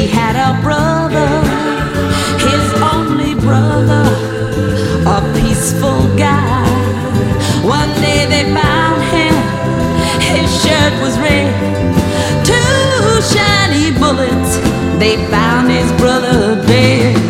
He had a brother, his only brother, a peaceful guy. One day they found him, his shirt was red. Two shiny bullets, they found his brother dead.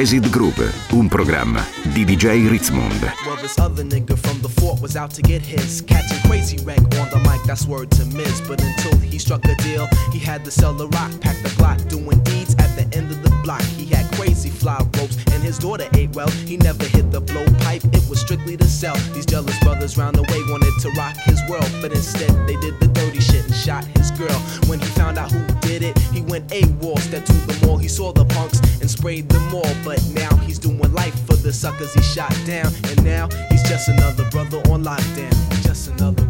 Jazzed Groove, un programma di DJ Ritzmond. Well, this other nigga from the fort was out to get his. Catching crazy wreck on the mic, that's word to Miz. But until he struck a deal, he had to sell the rock, pack the Glock, doing deeds at the end of the block. He had crazy fly ropes, and his daughter ate well. He never hit the blowpipe, it was strictly to sell. These jealous brothers round the way wanted to rock his world, but instead they did the dirty shit and shot his girl. When he found out who did it, he went AWOL, stepped to the mall. He saw the punks and sprayed them all, but now he's doing life for the suckers he shot down. And now he's just another brother on lockdown. Just another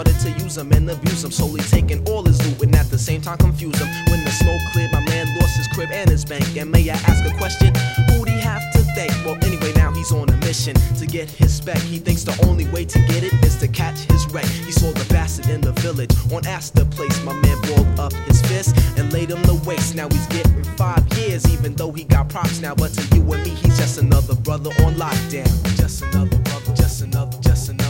started to use him and abuse him, slowly taking all his loot and at the same time confuse him. When the smoke cleared, my man lost his crib and his bank. And may I ask a question? Who'd he have to thank? Well, anyway, now he's on a mission to get his spec. He thinks the only way to get it is to catch his wreck. He saw the bastard in the village on Astor Place. My man balled up his fist and laid him to waste. Now he's getting five years, even though he got props now. But to you and me, he's just another brother on lockdown. Just another brother, just another, just another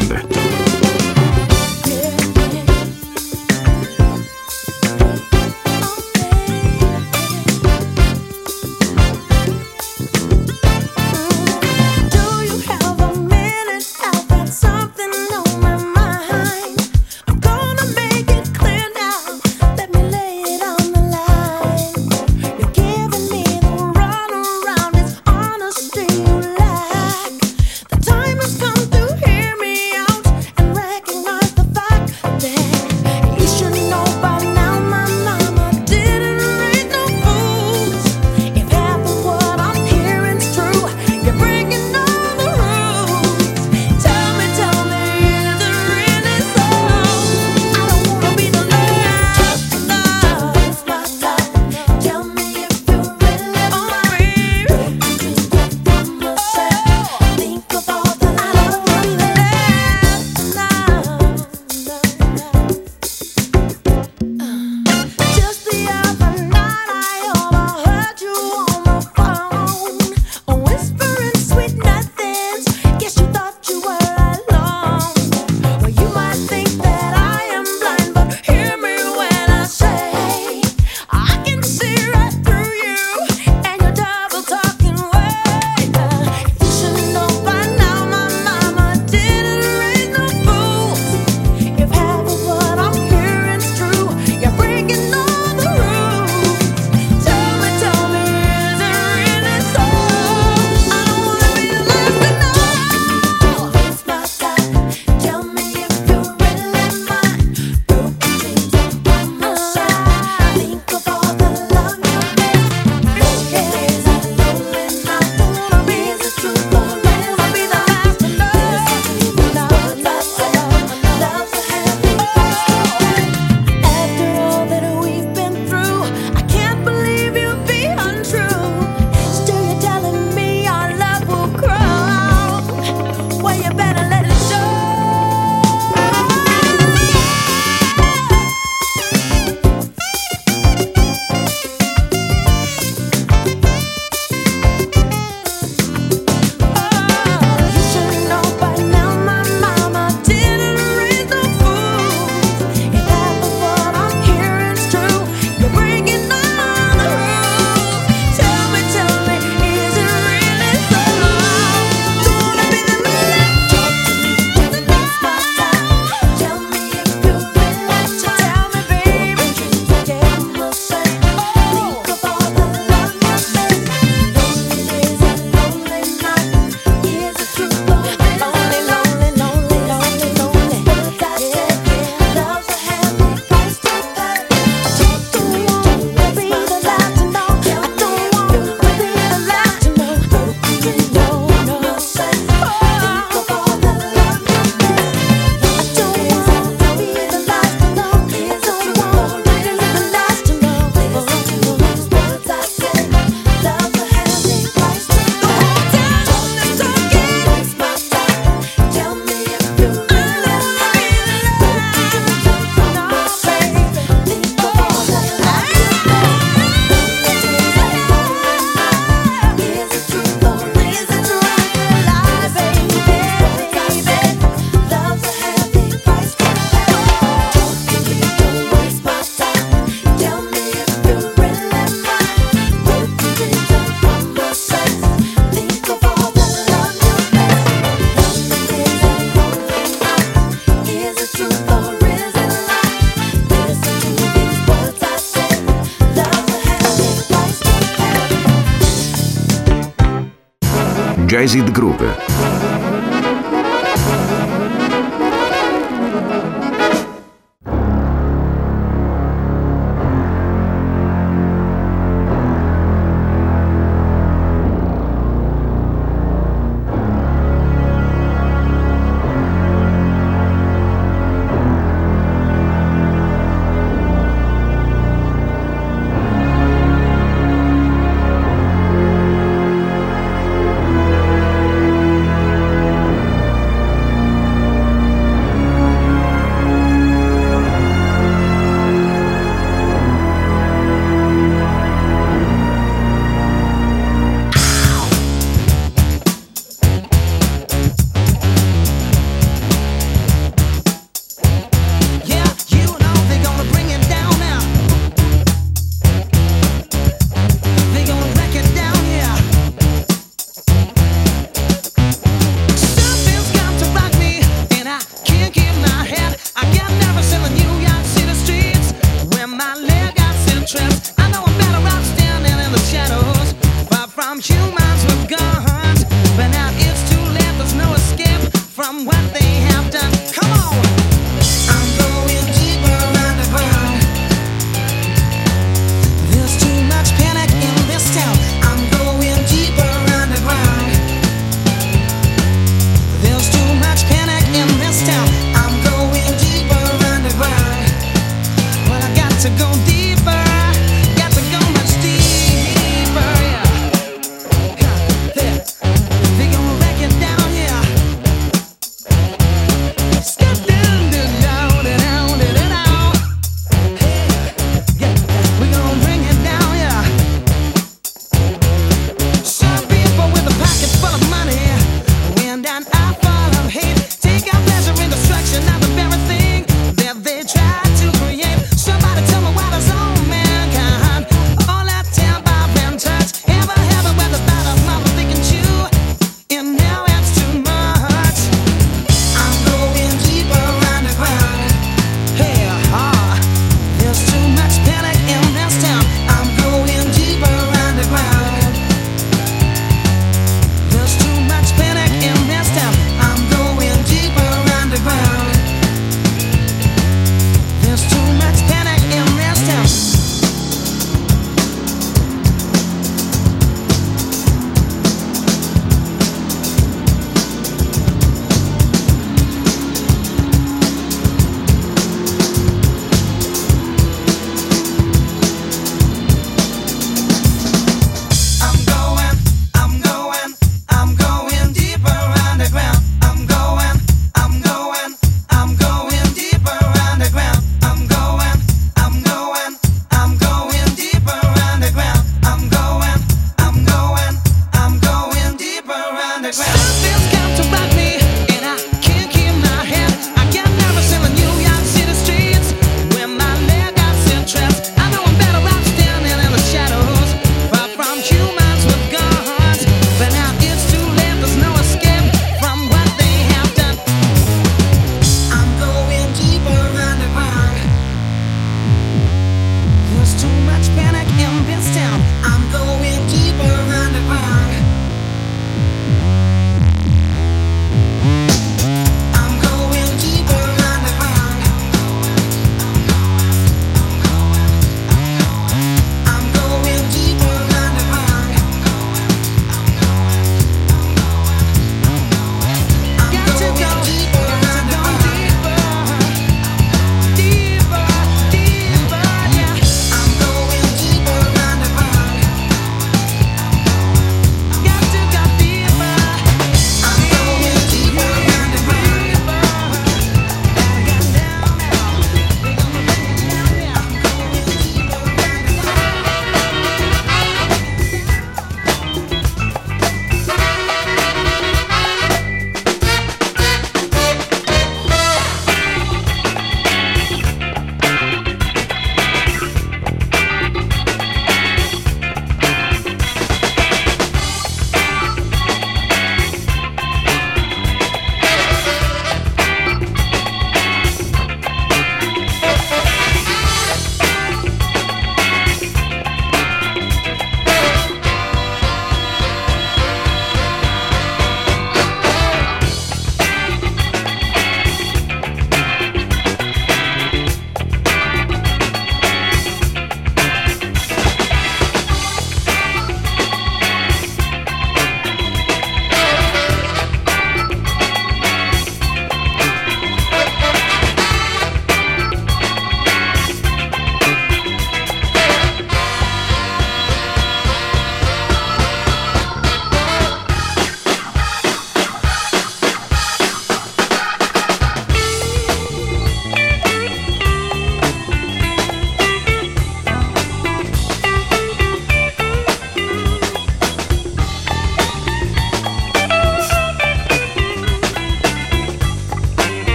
Kazit Группа.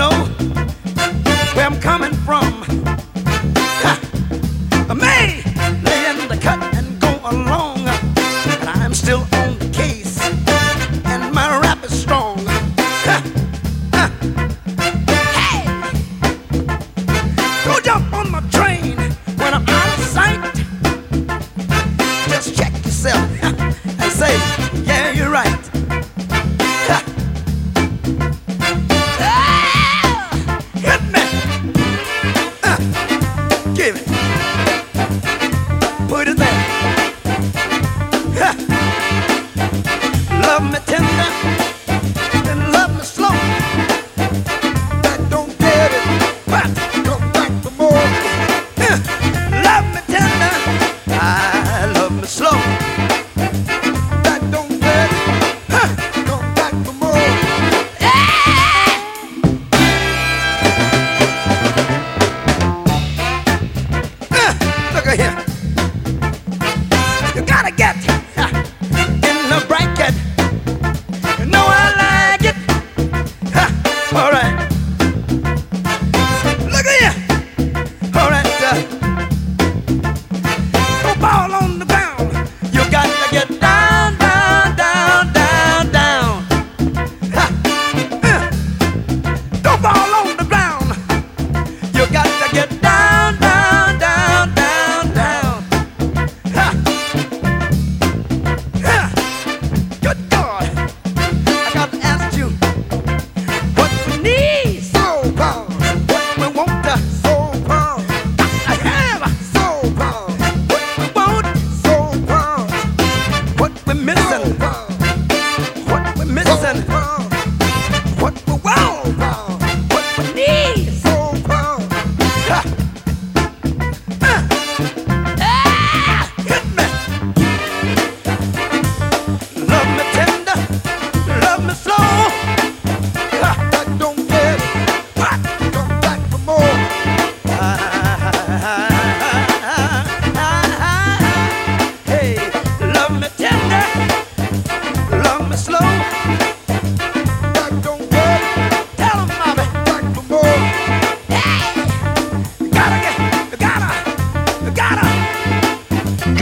know where I'm coming from.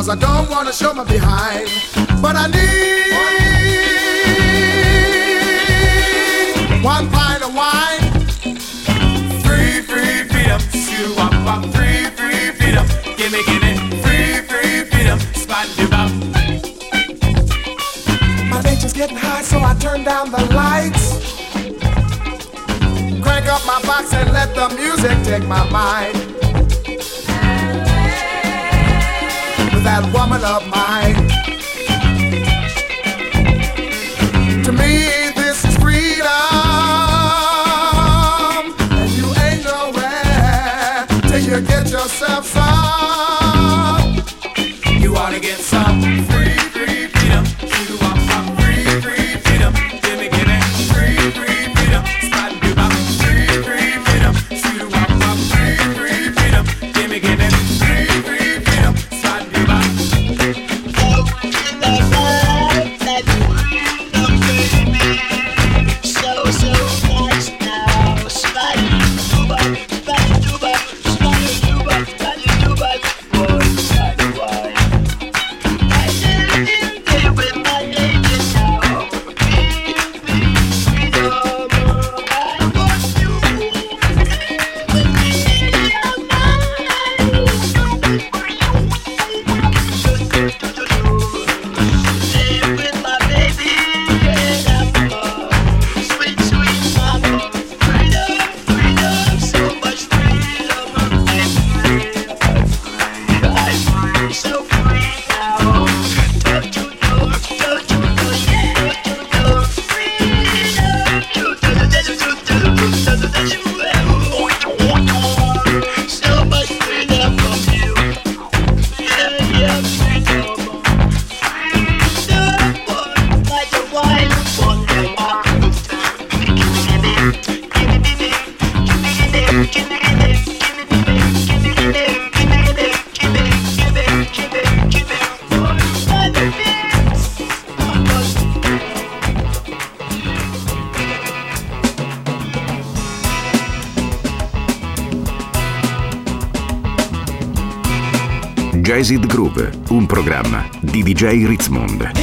cause I don't wanna show my behind. But I need one pint of wine. Free, free freedom, shoot up, up, free, free freedom. Gimme, gimme, free, free freedom, spot you up. My nature's getting high, so I turn down the lights. Crank up my box and let the music take my mind. That woman of mine. DJ Ritzmond.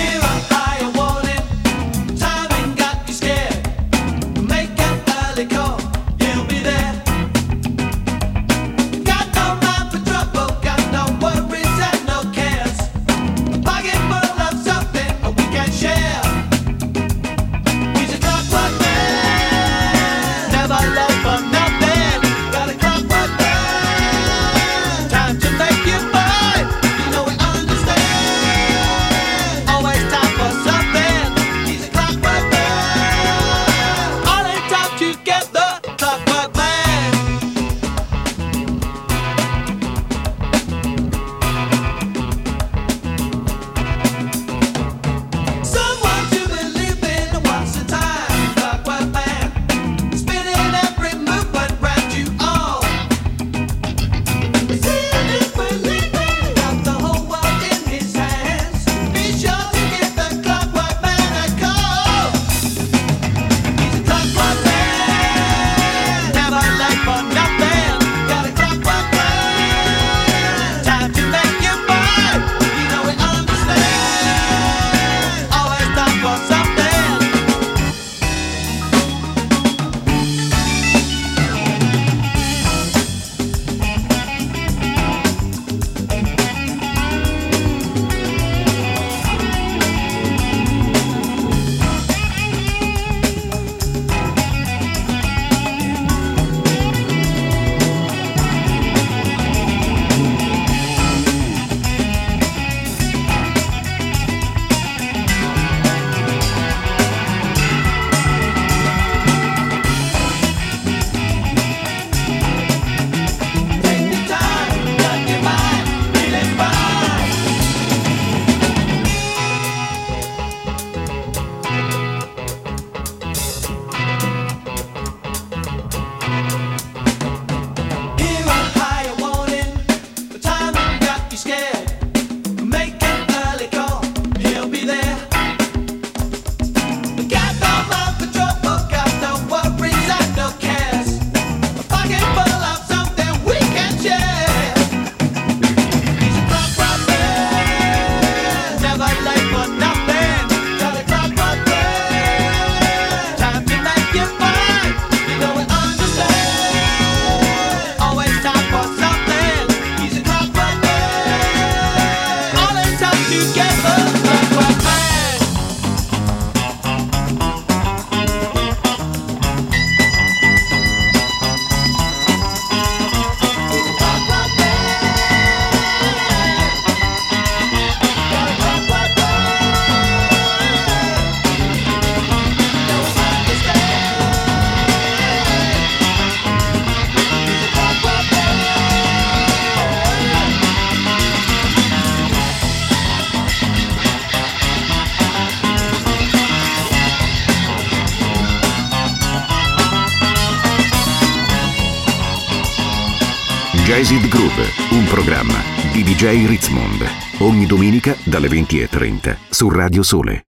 DJ Ritzmond. Ogni domenica dalle 20.30 su Radio Sole.